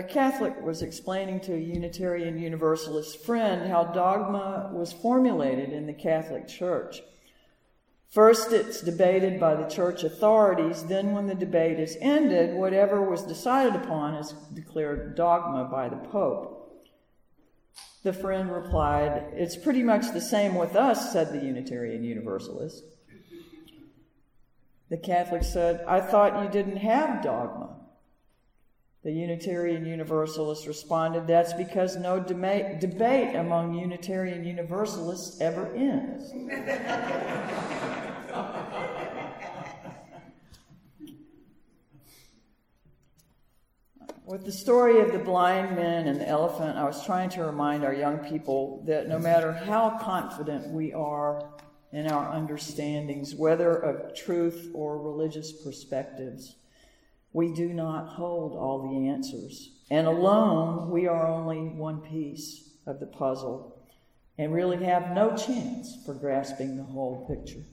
a Catholic was explaining to a Unitarian Universalist friend how dogma was formulated in the Catholic Church. First, it's debated by the church authorities. Then, when the debate is ended, whatever was decided upon is declared dogma by the Pope. The friend replied, It's pretty much the same with us, said the Unitarian Universalist. The Catholic said, I thought you didn't have dogma. The Unitarian Universalist responded, That's because no debate, among Unitarian Universalists ever ends. With the story of the blind man and the elephant, I was trying to remind our young people that no matter how confident we are in our understandings, whether of truth or religious perspectives, we do not hold all the answers. And alone, we are only one piece of the puzzle and really have no chance for grasping the whole picture.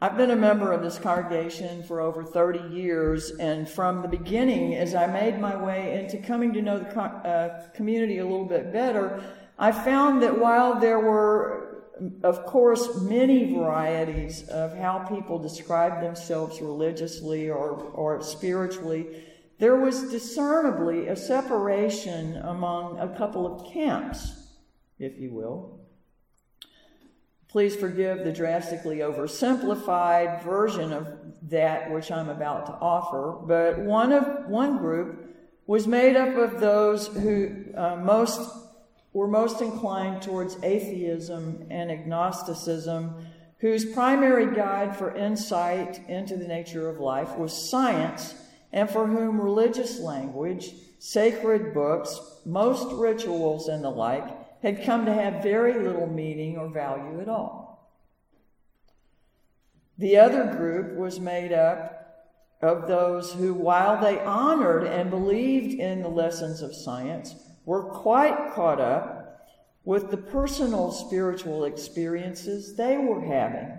I've been a member of this congregation for over 30 years, and from the beginning, as I made my way into coming to know the co- uh, community a little bit better, I found that while there were, of course, many varieties of how people describe themselves religiously or, or spiritually, there was discernibly a separation among a couple of camps, if you will. Please forgive the drastically oversimplified version of that which I'm about to offer, but one of one group was made up of those who uh, most were most inclined towards atheism and agnosticism, whose primary guide for insight into the nature of life was science, and for whom religious language, sacred books, most rituals, and the like had come to have very little meaning or value at all. The other group was made up of those who, while they honored and believed in the lessons of science, were quite caught up with the personal spiritual experiences they were having.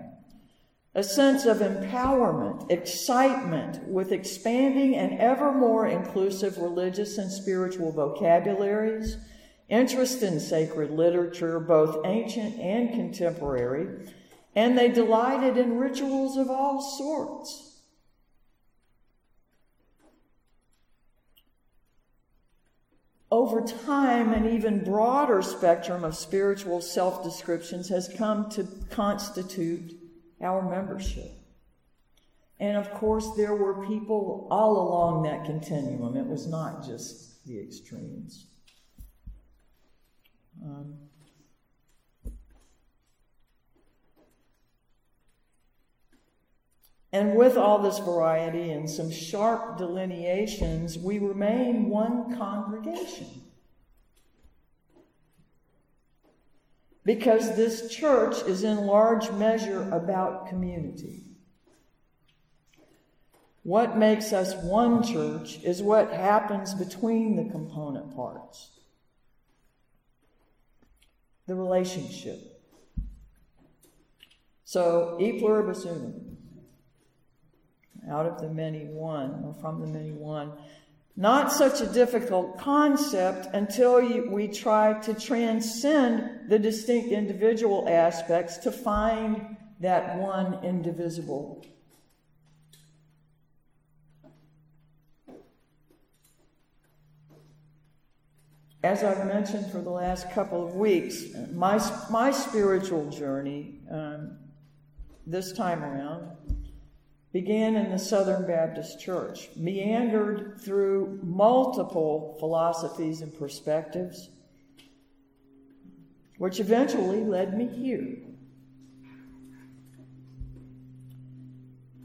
A sense of empowerment, excitement with expanding and ever more inclusive religious and spiritual vocabularies interest in sacred literature, both ancient and contemporary, and they delighted in rituals of all sorts. Over time, an even broader spectrum of spiritual self descriptions has come to constitute our membership. And of course, there were people all along that continuum. It was not just the extremes. Um, and with all this variety and some sharp delineations, we remain one congregation. Because this church is in large measure about community. What makes us one church is what happens between the component parts the relationship. So, e pluribus unum, out of the many one, or from the many one. Not such a difficult concept until you, we try to transcend the distinct individual aspects to find that one indivisible as I've mentioned for the last couple of weeks, my, my spiritual journey um, this time around began in the Southern Baptist Church, meandered through multiple philosophies and perspectives, which eventually led me here.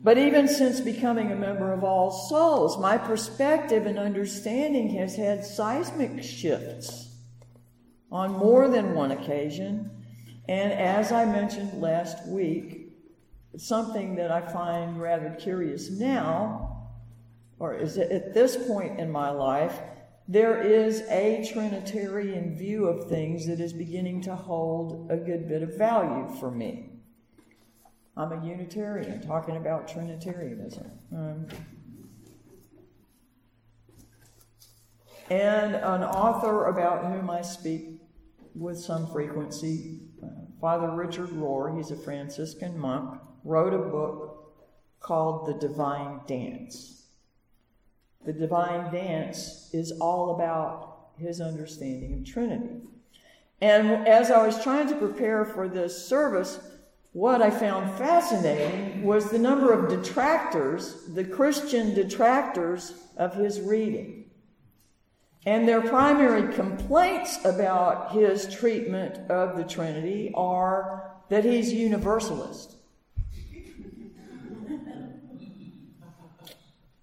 But even since becoming a member of All Souls, my perspective and understanding has had seismic shifts on more than one occasion. And as I mentioned last week, something that I find rather curious now, or is it at this point in my life, there is a Trinitarian view of things that is beginning to hold a good bit of value for me. I'm a Unitarian talking about Trinitarianism. Um, and an author about whom I speak with some frequency, Father Richard Rohr, he's a Franciscan monk, wrote a book called The Divine Dance. The Divine Dance is all about his understanding of Trinity. And as I was trying to prepare for this service, what I found fascinating was the number of detractors, the Christian detractors of his reading. And their primary complaints about his treatment of the Trinity are that he's universalist.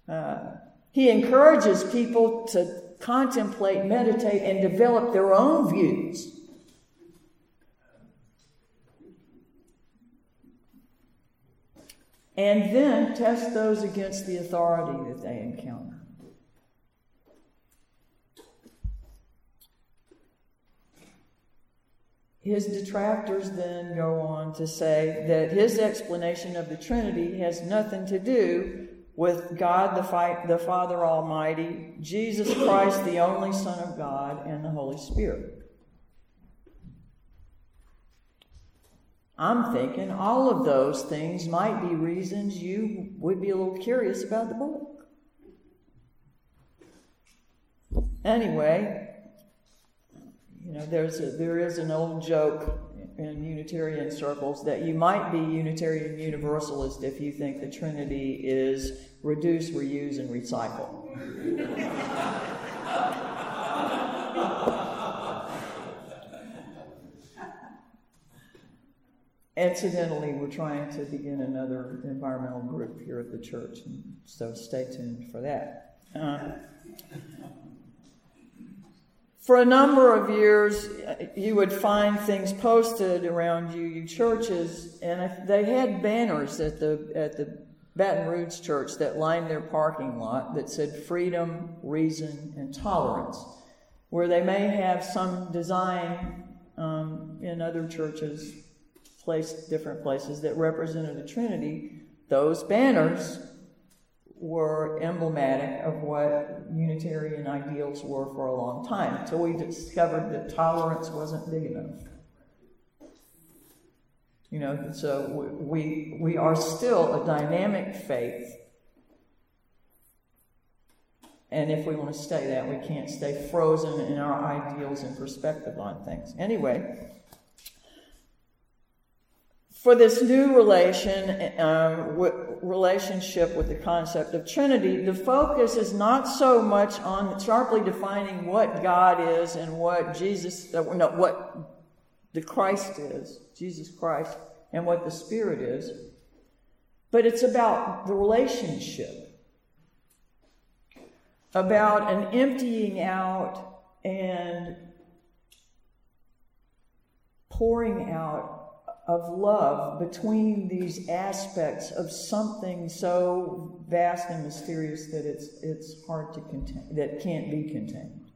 Uh, he encourages people to contemplate, meditate, and develop their own views. And then test those against the authority that they encounter. His detractors then go on to say that his explanation of the Trinity has nothing to do with God the, fi- the Father Almighty, Jesus Christ, the only Son of God, and the Holy Spirit. I'm thinking all of those things might be reasons you would be a little curious about the book. Anyway, know, there's a, there is an old joke in Unitarian circles that you might be Unitarian Universalist if you think the Trinity is reduce, reuse, and recycle. Incidentally, we're trying to begin another environmental group here at the church, so stay tuned for that. Uh, for a number of years, you would find things posted around UU churches, and they had banners at the at the Baton Rouge church that lined their parking lot that said freedom, reason, and tolerance, where they may have some design um, in other churches, placed different places that represented the Trinity. Those banners were emblematic of what Unitarian ideals were for a long time until we discovered that tolerance wasn't big enough. You know, so we, we are still a dynamic faith. And if we want to stay that, we can't stay frozen in our ideals and perspective on things. Anyway, for this new relation, uh, w- relationship with the concept of Trinity, the focus is not so much on sharply defining what God is and what Jesus, uh, no, what the Christ is, Jesus Christ, and what the Spirit is, but it's about the relationship, about an emptying out and pouring out of love between these aspects of something so vast and mysterious that it's, it's hard to contain, that can't be contained.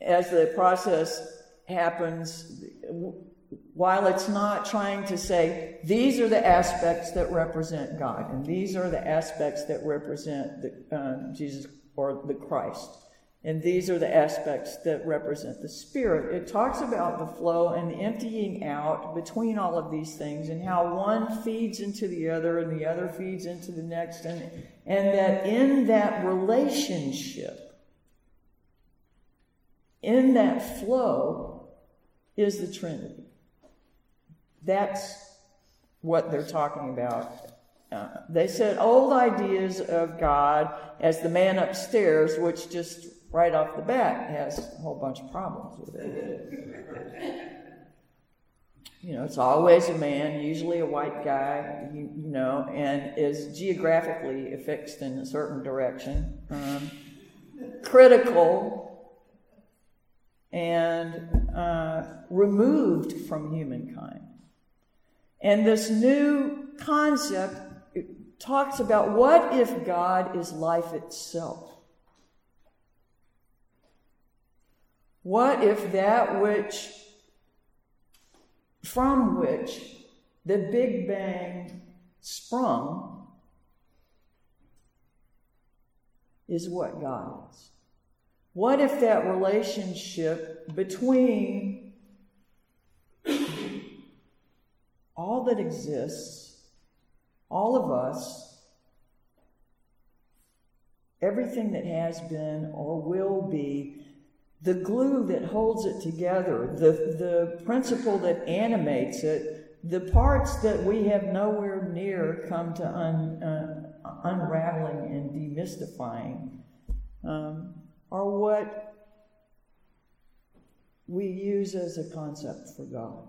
As the process happens, while it's not trying to say, these are the aspects that represent God, and these are the aspects that represent the, uh, Jesus or the Christ, and these are the aspects that represent the Spirit. It talks about the flow and the emptying out between all of these things and how one feeds into the other and the other feeds into the next. And, and that in that relationship, in that flow, is the Trinity. That's what they're talking about. Uh, they said old ideas of God as the man upstairs, which just right off the bat has a whole bunch of problems with it. You know, it's always a man, usually a white guy, you, you know, and is geographically affixed in a certain direction, um, critical, and uh, removed from humankind. And this new concept talks about what if God is life itself? What if that which, from which the Big Bang sprung, is what God is? What if that relationship between all that exists, all of us, everything that has been or will be, the glue that holds it together, the, the principle that animates it, the parts that we have nowhere near come to un, uh, unraveling and demystifying um, are what we use as a concept for God.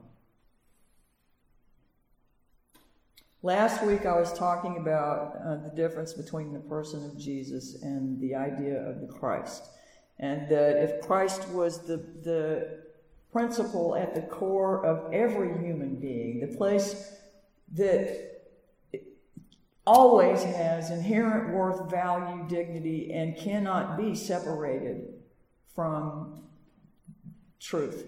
Last week I was talking about uh, the difference between the person of Jesus and the idea of the Christ. And that if Christ was the, the principle at the core of every human being, the place that always has inherent worth, value, dignity, and cannot be separated from truth.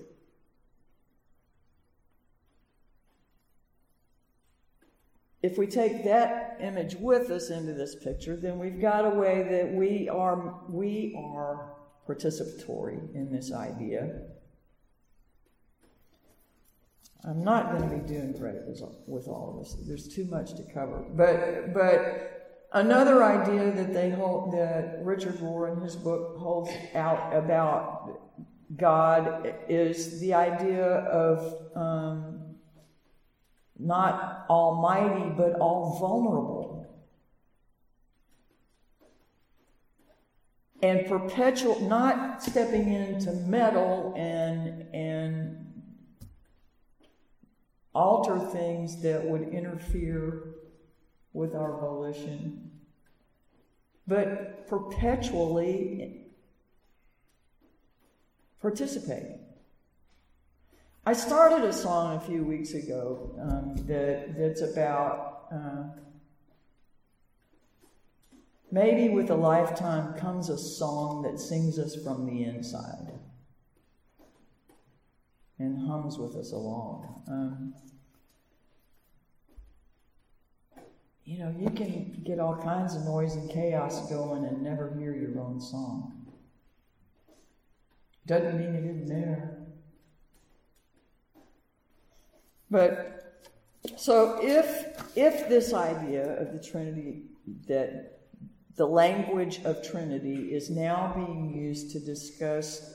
If we take that image with us into this picture, then we've got a way that we are we are participatory in this idea. I'm not going to be doing great with all of this. There's too much to cover. But but another idea that they hold that Richard Rohr in his book holds out about God is the idea of um, not almighty but all vulnerable. And perpetual, not stepping into meddle and and alter things that would interfere with our volition, but perpetually participate. I started a song a few weeks ago um, that that's about uh, maybe with a lifetime comes a song that sings us from the inside and hums with us along. Um, you know, you can get all kinds of noise and chaos going and never hear your own song. Doesn't mean it isn't there. But so if if this idea of the Trinity that the language of Trinity is now being used to discuss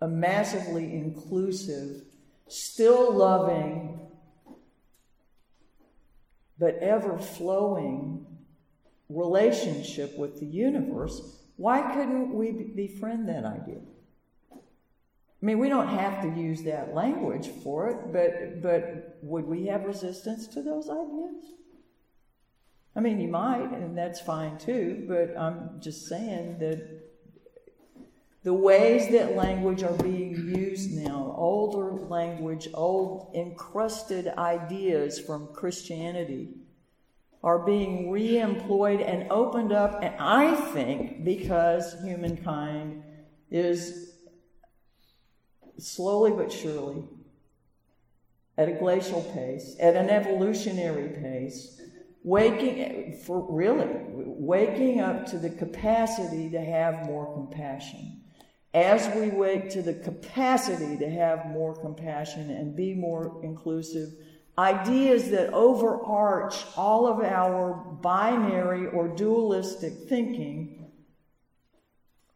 a massively inclusive, still loving, but ever flowing relationship with the universe, why couldn't we befriend that idea? I mean, we don't have to use that language for it, but, but would we have resistance to those ideas? I mean, you might, and that's fine too, but I'm just saying that the ways that language are being used now, older language, old encrusted ideas from Christianity, are being re employed and opened up, and I think because humankind is slowly but surely, at a glacial pace, at an evolutionary pace, waking for really waking up to the capacity to have more compassion as we wake to the capacity to have more compassion and be more inclusive, ideas that overarch all of our binary or dualistic thinking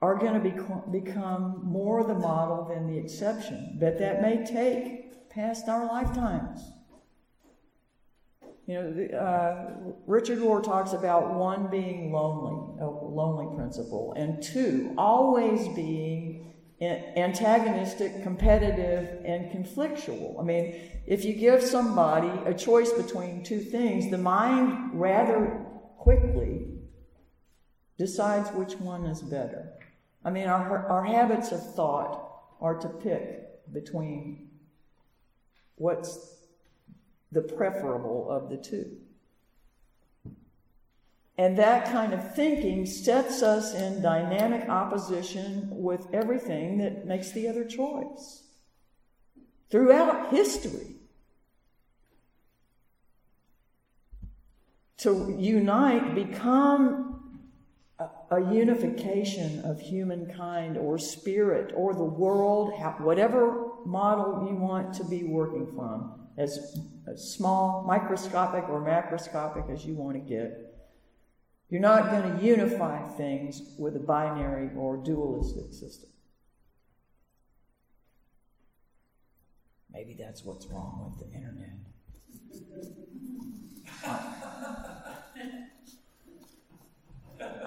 are going to be, become more the model than the exception. But that may take past our lifetimes. You know, uh, Richard Rohr talks about one being lonely, a lonely principle, and two, always being antagonistic, competitive, and conflictual. I mean, if you give somebody a choice between two things, the mind rather quickly decides which one is better. I mean, our, our habits of thought are to pick between what's the preferable of the two. And that kind of thinking sets us in dynamic opposition with everything that makes the other choice. Throughout history, to unite, become a, a unification of humankind or spirit or the world, whatever model you want to be working from, as, as small, microscopic, or macroscopic as you want to get. You're not going to unify things with a binary or dualistic system. Maybe that's what's wrong with the internet.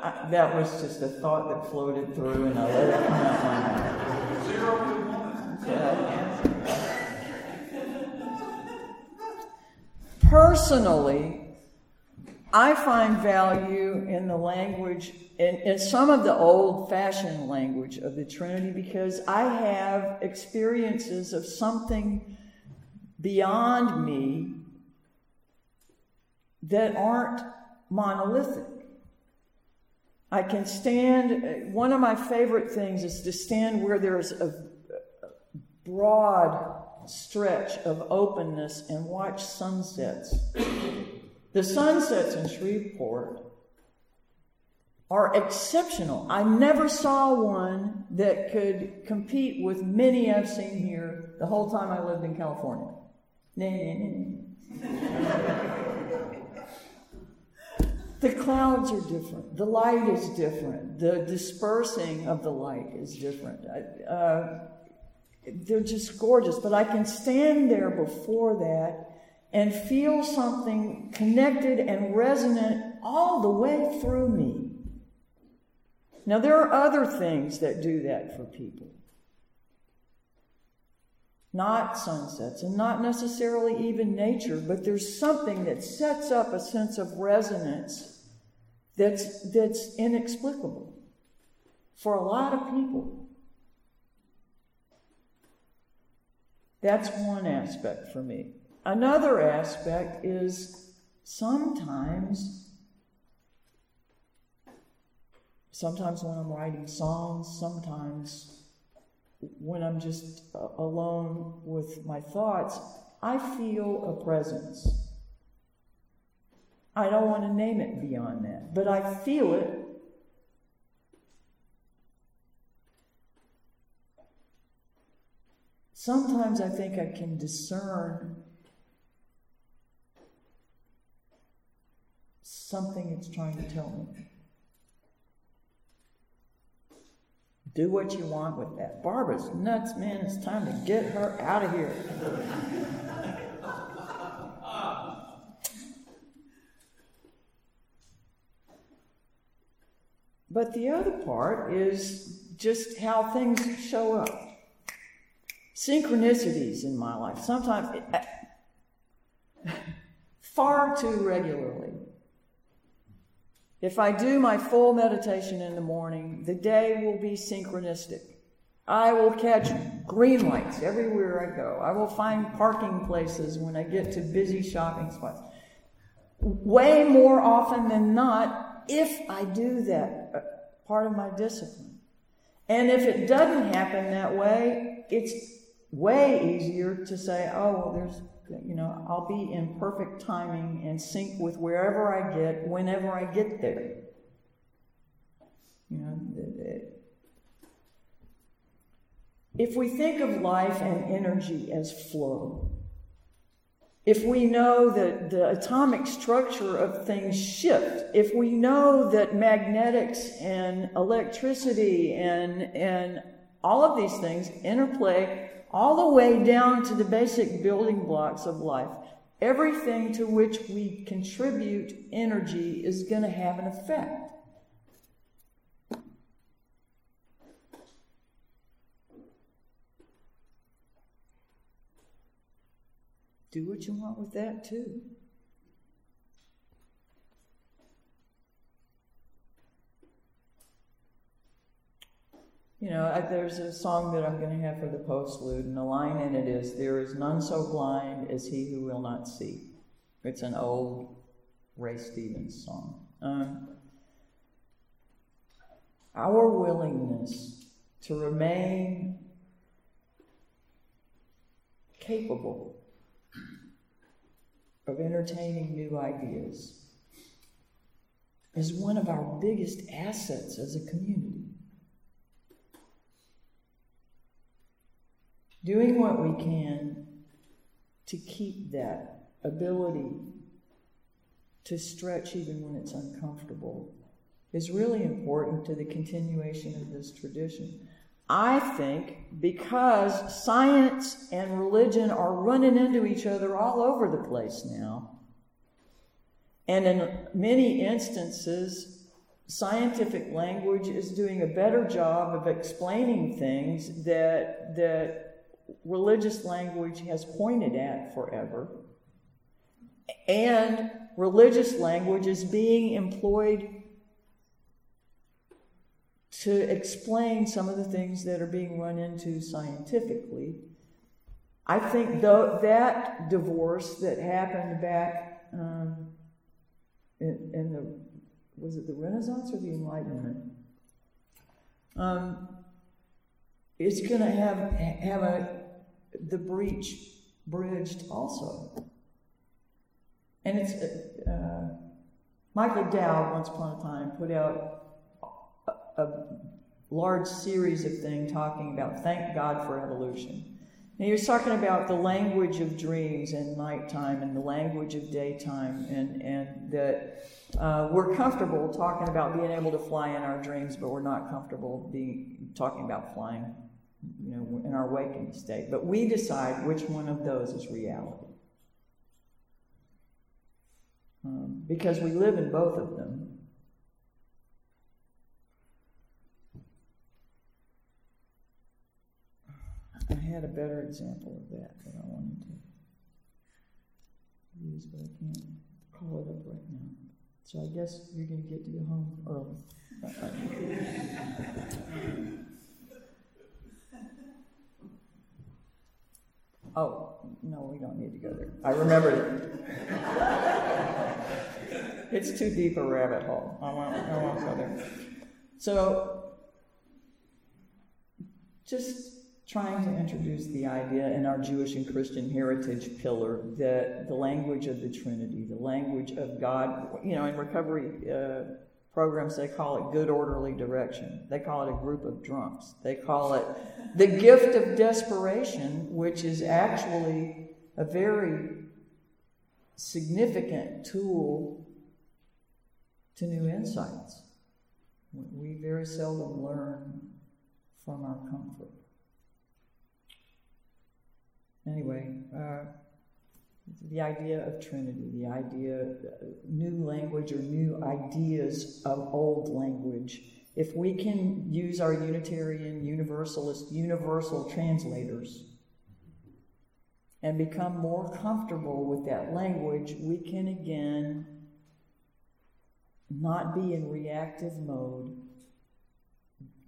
I, that was just a thought that floated through, and I let it come out my mouth. Zero to one. Yeah. Personally, I find value in the language, in, in some of the old fashioned language of the Trinity, because I have experiences of something beyond me that aren't monolithic. I can stand, one of my favorite things is to stand where there's a broad stretch of openness and watch sunsets. The sunsets in Shreveport are exceptional. I never saw one that could compete with many I've seen here the whole time I lived in California. Nah, nah, nah, the clouds are different. The light is different. The dispersing of the light is different. Uh, they're just gorgeous. But I can stand there before that and feel something connected and resonant all the way through me. Now, there are other things that do that for people. Not sunsets and not necessarily even nature, but there's something that sets up a sense of resonance that's, that's inexplicable for a lot of people. That's one aspect for me. Another aspect is sometimes, sometimes when I'm writing songs, sometimes when I'm just uh, alone with my thoughts, I feel a presence. I don't want to name it beyond that, but I feel it. Sometimes I think I can discern something it's trying to tell me. Do what you want with that. Barbara's nuts, man. It's time to get her out of here. But the other part is just how things show up. Synchronicities in my life, sometimes far too regularly. If I do my full meditation in the morning, the day will be synchronistic. I will catch green lights everywhere I go. I will find parking places when I get to busy shopping spots. Way more often than not, if I do that, uh, part of my discipline. And if it doesn't happen that way, it's way easier to say, oh, well, there's, you know, I'll be in perfect timing and sync with wherever I get, whenever I get there. You know, if we think of life and energy as flow, if we know that the atomic structure of things shift, if we know that magnetics and electricity and, and all of these things interplay all the way down to the basic building blocks of life, everything to which we contribute energy is going to have an effect. Do what you want with that too. You know, I, there's a song that I'm going to have for the postlude, and the line in it is, There is none so blind as he who will not see. It's an old Ray Stevens song. Um, our willingness to remain capable of entertaining new ideas is one of our biggest assets as a community. Doing what we can to keep that ability to stretch even when it's uncomfortable is really important to the continuation of this tradition. I think because science and religion are running into each other all over the place now. And in many instances, scientific language is doing a better job of explaining things that, that religious language has pointed at forever. And religious language is being employed to explain some of the things that are being run into scientifically. I think though that divorce that happened back um, in, in, the was it the Renaissance or the Enlightenment? Um, it's going to have have a the breach bridged also. And it's uh, uh, Michael Dowd once upon a time put out a, a large series of things talking about thank God for evolution. And he was talking about the language of dreams and nighttime and the language of daytime, and, and that uh, we're comfortable talking about being able to fly in our dreams, but we're not comfortable being talking about flying, you know, in our waking state. But we decide which one of those is reality um, because we live in both of them. I had a better example of that that I wanted to use, but I can't call it up right now. So I guess you're going to get to go home early. oh, no, we don't need to go there. I remembered it it's too deep a rabbit hole. I won't, I won't go there. So, just trying to introduce the idea in our Jewish and Christian heritage pillar that the language of the Trinity, the language of God, you know, in recovery uh, programs, they call it good orderly direction. They call it a group of drunks. They call it the gift of desperation, which is actually a very significant tool to new insights. We very seldom learn from our comfort. Anyway, uh, the idea of Trinity, the idea, new language or new ideas of old language. If we can use our Unitarian, Universalist, universal translators and become more comfortable with that language, we can again not be in reactive mode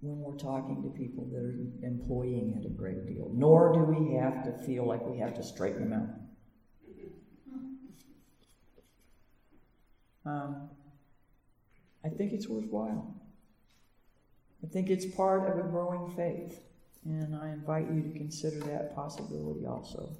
when we're talking to people that are employing it a great deal, nor do we have to feel like we have to straighten them out. Um, I think it's worthwhile. I think it's part of a growing faith, and I invite you to consider that possibility also.